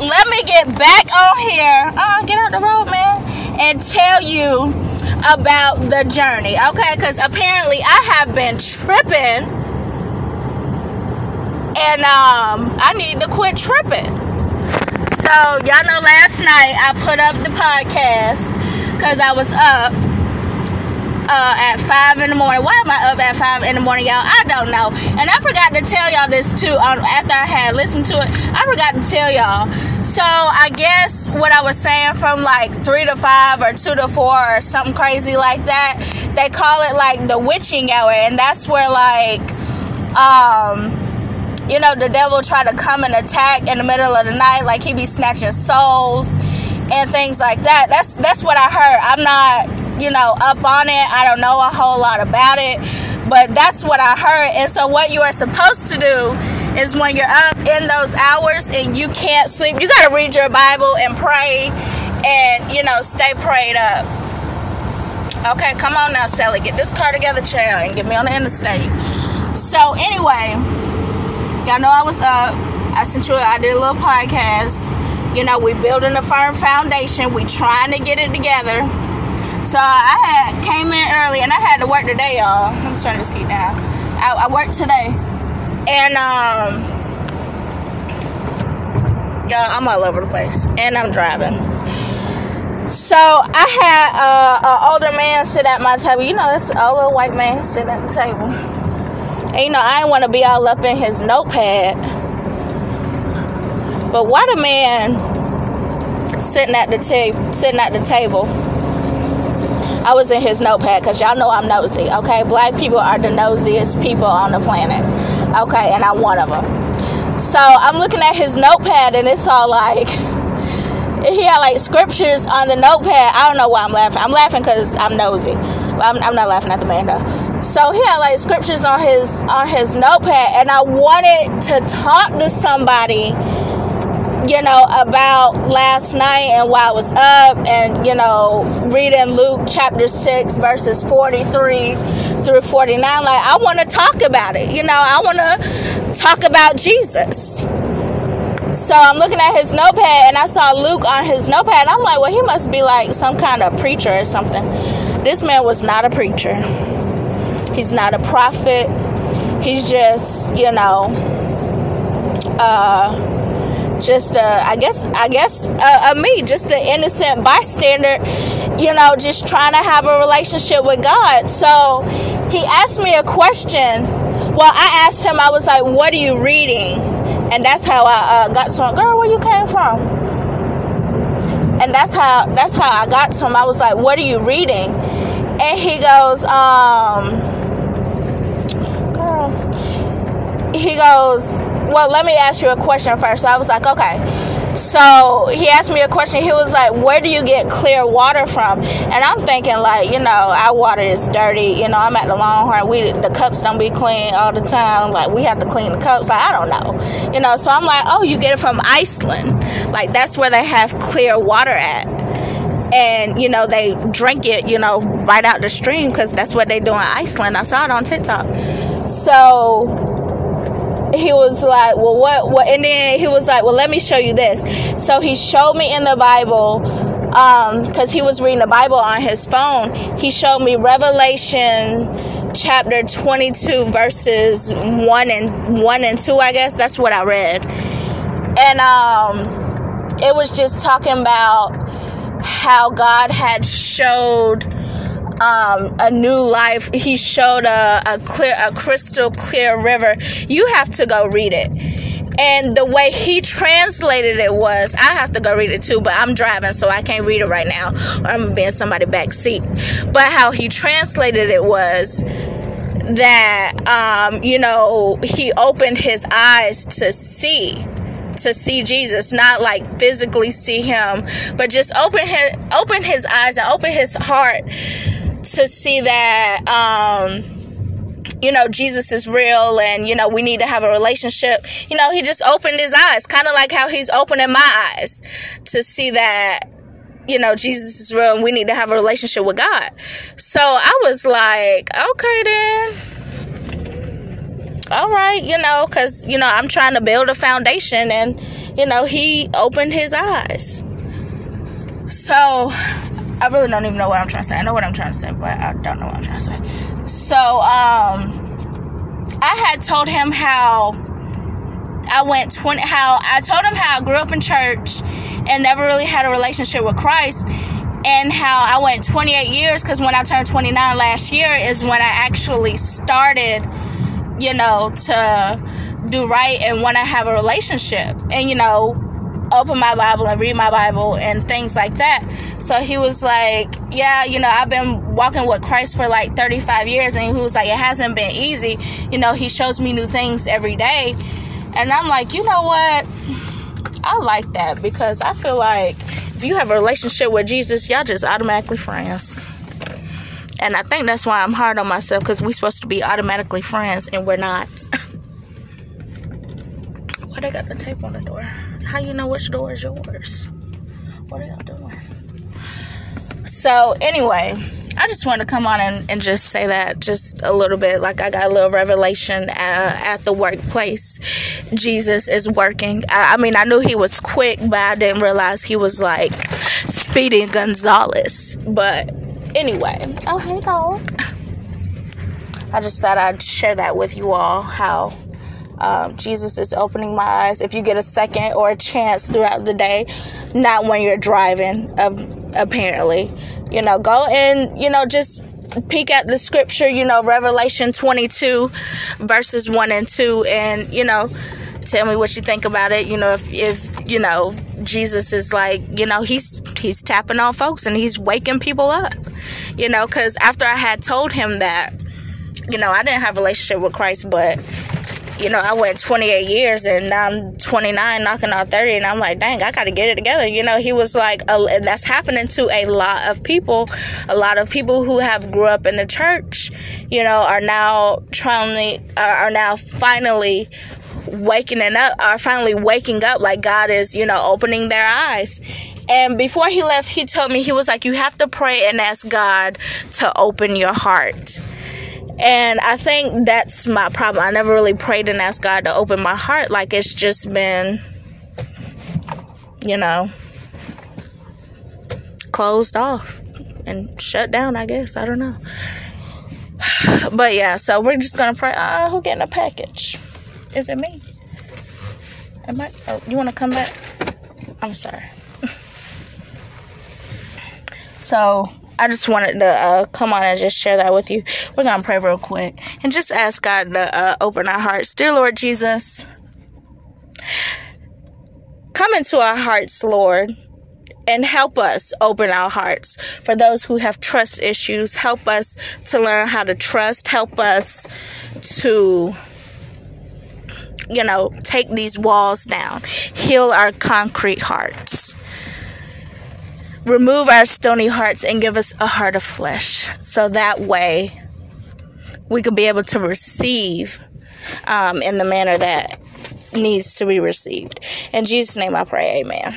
let me get back on here. Uh, get out the road, man, and tell you about the journey, okay? Because apparently I have been tripping, and um, I need to quit tripping. So y'all know last night I put up the podcast because I was up uh, at five in the morning. Why am I up at five in the morning, y'all? I don't know. And I forgot to tell y'all this too. Um, after I had listened to it, I forgot to tell y'all. So I guess what I was saying from like three to five or two to four or something crazy like that, they call it like the witching hour, and that's where like um you know the devil try to come and attack in the middle of the night like he be snatching souls and things like that that's that's what i heard i'm not you know, up on it. I don't know a whole lot about it, but that's what I heard. And so, what you are supposed to do is when you're up in those hours and you can't sleep, you got to read your Bible and pray and, you know, stay prayed up. Okay, come on now, Sally. Get this car together, child, and get me on the interstate. So, anyway, y'all know I was up. I sent you, I did a little podcast. You know, we building a firm foundation. We trying to get it together so I had came in early and I had to work today, y'all. I'm trying to see now. I, I worked today, and um, y'all, I'm all over the place, and I'm driving. So I had uh, an older man sit at my table. You know, this old little white man sitting at the table. And you know, I didn't want to be all up in his notepad. But what a man sitting at the table, sitting at the table I was in his notepad because y'all know I'm nosy, okay? Black people are the nosiest people on the planet, okay? And I'm one of them. So I'm looking at his notepad and it's all like, he had like scriptures on the notepad. I don't know why I'm laughing. I'm laughing because I'm nosy. I'm, I'm not laughing at the man though. So he had like scriptures on his on his notepad, and I wanted to talk to somebody you know, about last night and while I was up and, you know, reading Luke chapter 6, verses 43 through 49. Like, I want to talk about it. You know, I want to talk about Jesus. So I'm looking at his notepad and I saw Luke on his notepad. I'm like, well, he must be like some kind of preacher or something. This man was not a preacher, he's not a prophet. He's just, you know, uh, just uh, I guess I guess uh, uh, me, just an innocent bystander, you know, just trying to have a relationship with God. So he asked me a question. Well, I asked him. I was like, "What are you reading?" And that's how I uh, got some girl. Where you came from? And that's how that's how I got to him. I was like, "What are you reading?" And he goes, um, girl. He goes, well, let me ask you a question first. So I was like, okay. So he asked me a question. He was like, Where do you get clear water from? And I'm thinking, like, you know, our water is dirty. You know, I'm at the Longhorn. We the cups don't be clean all the time. Like, we have to clean the cups. Like, I don't know. You know, so I'm like, Oh, you get it from Iceland. Like, that's where they have clear water at. And, you know, they drink it, you know, right out the stream because that's what they do in Iceland. I saw it on TikTok. So he was like, well, what, what? And then he was like, well, let me show you this. So he showed me in the Bible, um, because he was reading the Bible on his phone. He showed me Revelation chapter 22 verses 1 and 1 and 2 i guess that's what i read and um it was just talking about how god had showed um, a new life. He showed a, a clear, a crystal clear river. You have to go read it. And the way he translated it was, I have to go read it too, but I'm driving, so I can't read it right now. I'm being somebody back seat. But how he translated it was that, um, you know, he opened his eyes to see to see Jesus, not like physically see him, but just open his open his eyes and open his heart to see that um you know jesus is real and you know we need to have a relationship. You know he just opened his eyes kind of like how he's opening my eyes to see that you know jesus is real and we need to have a relationship with god. So i was like okay then. All right, you know, because, you know, I'm trying to build a foundation and, you know, he opened his eyes. So, I really don't even know what I'm trying to say. I know what I'm trying to say, but I don't know what I'm trying to say. So, um, I had told him how I went 20, how I told him how I grew up in church and never really had a relationship with Christ and how I went 28 years because when I turned 29 last year is when I actually started, you know, to do right and want to have a relationship and, you know, open my Bible and read my Bible and things like that. So he was like, Yeah, you know, I've been walking with Christ for like 35 years. And he was like, It hasn't been easy. You know, he shows me new things every day. And I'm like, You know what? I like that because I feel like if you have a relationship with Jesus, y'all just automatically friends. And I think that's why I'm hard on myself because we're supposed to be automatically friends and we're not. Why they got the tape on the door? How you know which door is yours? What are y'all doing? So, anyway, I just wanted to come on and, and just say that just a little bit. Like, I got a little revelation uh, at the workplace. Jesus is working. I, I mean, I knew he was quick, but I didn't realize he was like Speedy Gonzalez. But anyway, oh, hey, dog. I just thought I'd share that with you all how um, Jesus is opening my eyes. If you get a second or a chance throughout the day, not when you're driving, apparently you know, go and, you know, just peek at the scripture, you know, Revelation 22, verses 1 and 2, and, you know, tell me what you think about it. You know, if, if, you know, Jesus is like, you know, he's, he's tapping on folks and he's waking people up, you know, because after I had told him that, you know, I didn't have a relationship with Christ, but you know, I went 28 years and now I'm 29, knocking on 30, and I'm like, dang, I got to get it together. You know, he was like, and that's happening to a lot of people. A lot of people who have grew up in the church, you know, are now trying, are now finally waking up, are finally waking up like God is, you know, opening their eyes. And before he left, he told me, he was like, you have to pray and ask God to open your heart and I think that's my problem. I never really prayed and asked God to open my heart. Like it's just been, you know, closed off and shut down, I guess. I don't know. But yeah, so we're just gonna pray. Uh, who getting a package? Is it me? Am I? Oh, you want to come back? I'm sorry. so I just wanted to uh, come on and just share that with you. We're going to pray real quick and just ask God to uh, open our hearts. Dear Lord Jesus, come into our hearts, Lord and help us open our hearts for those who have trust issues. Help us to learn how to trust. Help us to, you know, take these walls down. Heal our concrete hearts remove our stony hearts and give us a heart of flesh. So that way we could be able to receive um, in the manner that needs to be received. In Jesus' name I pray, amen.